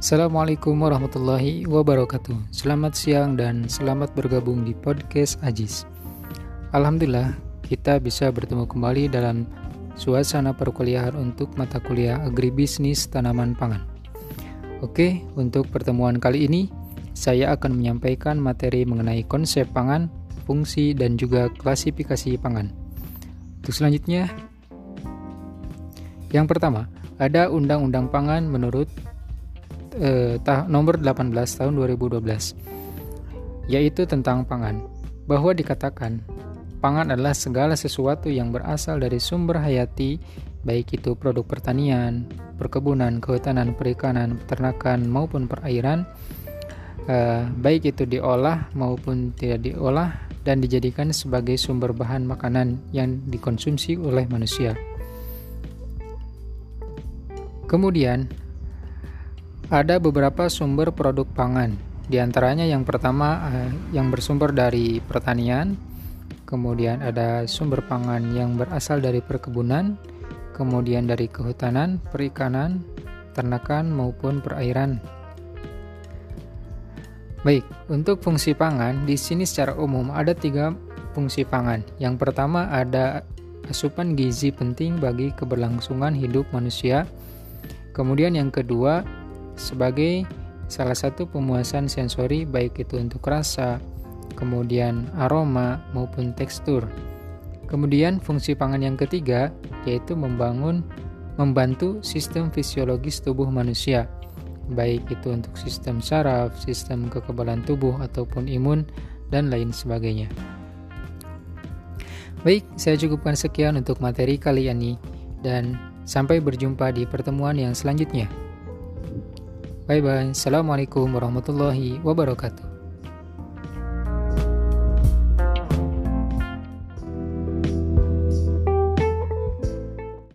Assalamualaikum warahmatullahi wabarakatuh. Selamat siang dan selamat bergabung di podcast Ajis. Alhamdulillah, kita bisa bertemu kembali dalam suasana perkuliahan untuk mata kuliah agribisnis tanaman pangan. Oke, untuk pertemuan kali ini saya akan menyampaikan materi mengenai konsep pangan, fungsi dan juga klasifikasi pangan. Untuk selanjutnya, yang pertama, ada Undang-Undang Pangan menurut eh, nomor 18 tahun 2012 yaitu tentang pangan bahwa dikatakan pangan adalah segala sesuatu yang berasal dari sumber hayati baik itu produk pertanian, perkebunan, kehutanan, perikanan, peternakan maupun perairan eh, baik itu diolah maupun tidak diolah dan dijadikan sebagai sumber bahan makanan yang dikonsumsi oleh manusia. Kemudian ada beberapa sumber produk pangan. Di antaranya yang pertama eh, yang bersumber dari pertanian, kemudian ada sumber pangan yang berasal dari perkebunan, kemudian dari kehutanan, perikanan, ternakan maupun perairan. Baik, untuk fungsi pangan di sini secara umum ada tiga fungsi pangan. Yang pertama ada asupan gizi penting bagi keberlangsungan hidup manusia. Kemudian yang kedua sebagai salah satu pemuasan sensori baik itu untuk rasa, kemudian aroma maupun tekstur. Kemudian fungsi pangan yang ketiga yaitu membangun membantu sistem fisiologis tubuh manusia, baik itu untuk sistem saraf, sistem kekebalan tubuh ataupun imun dan lain sebagainya. Baik, saya cukupkan sekian untuk materi kali ini dan sampai berjumpa di pertemuan yang selanjutnya. Bye bye. Assalamualaikum warahmatullahi wabarakatuh.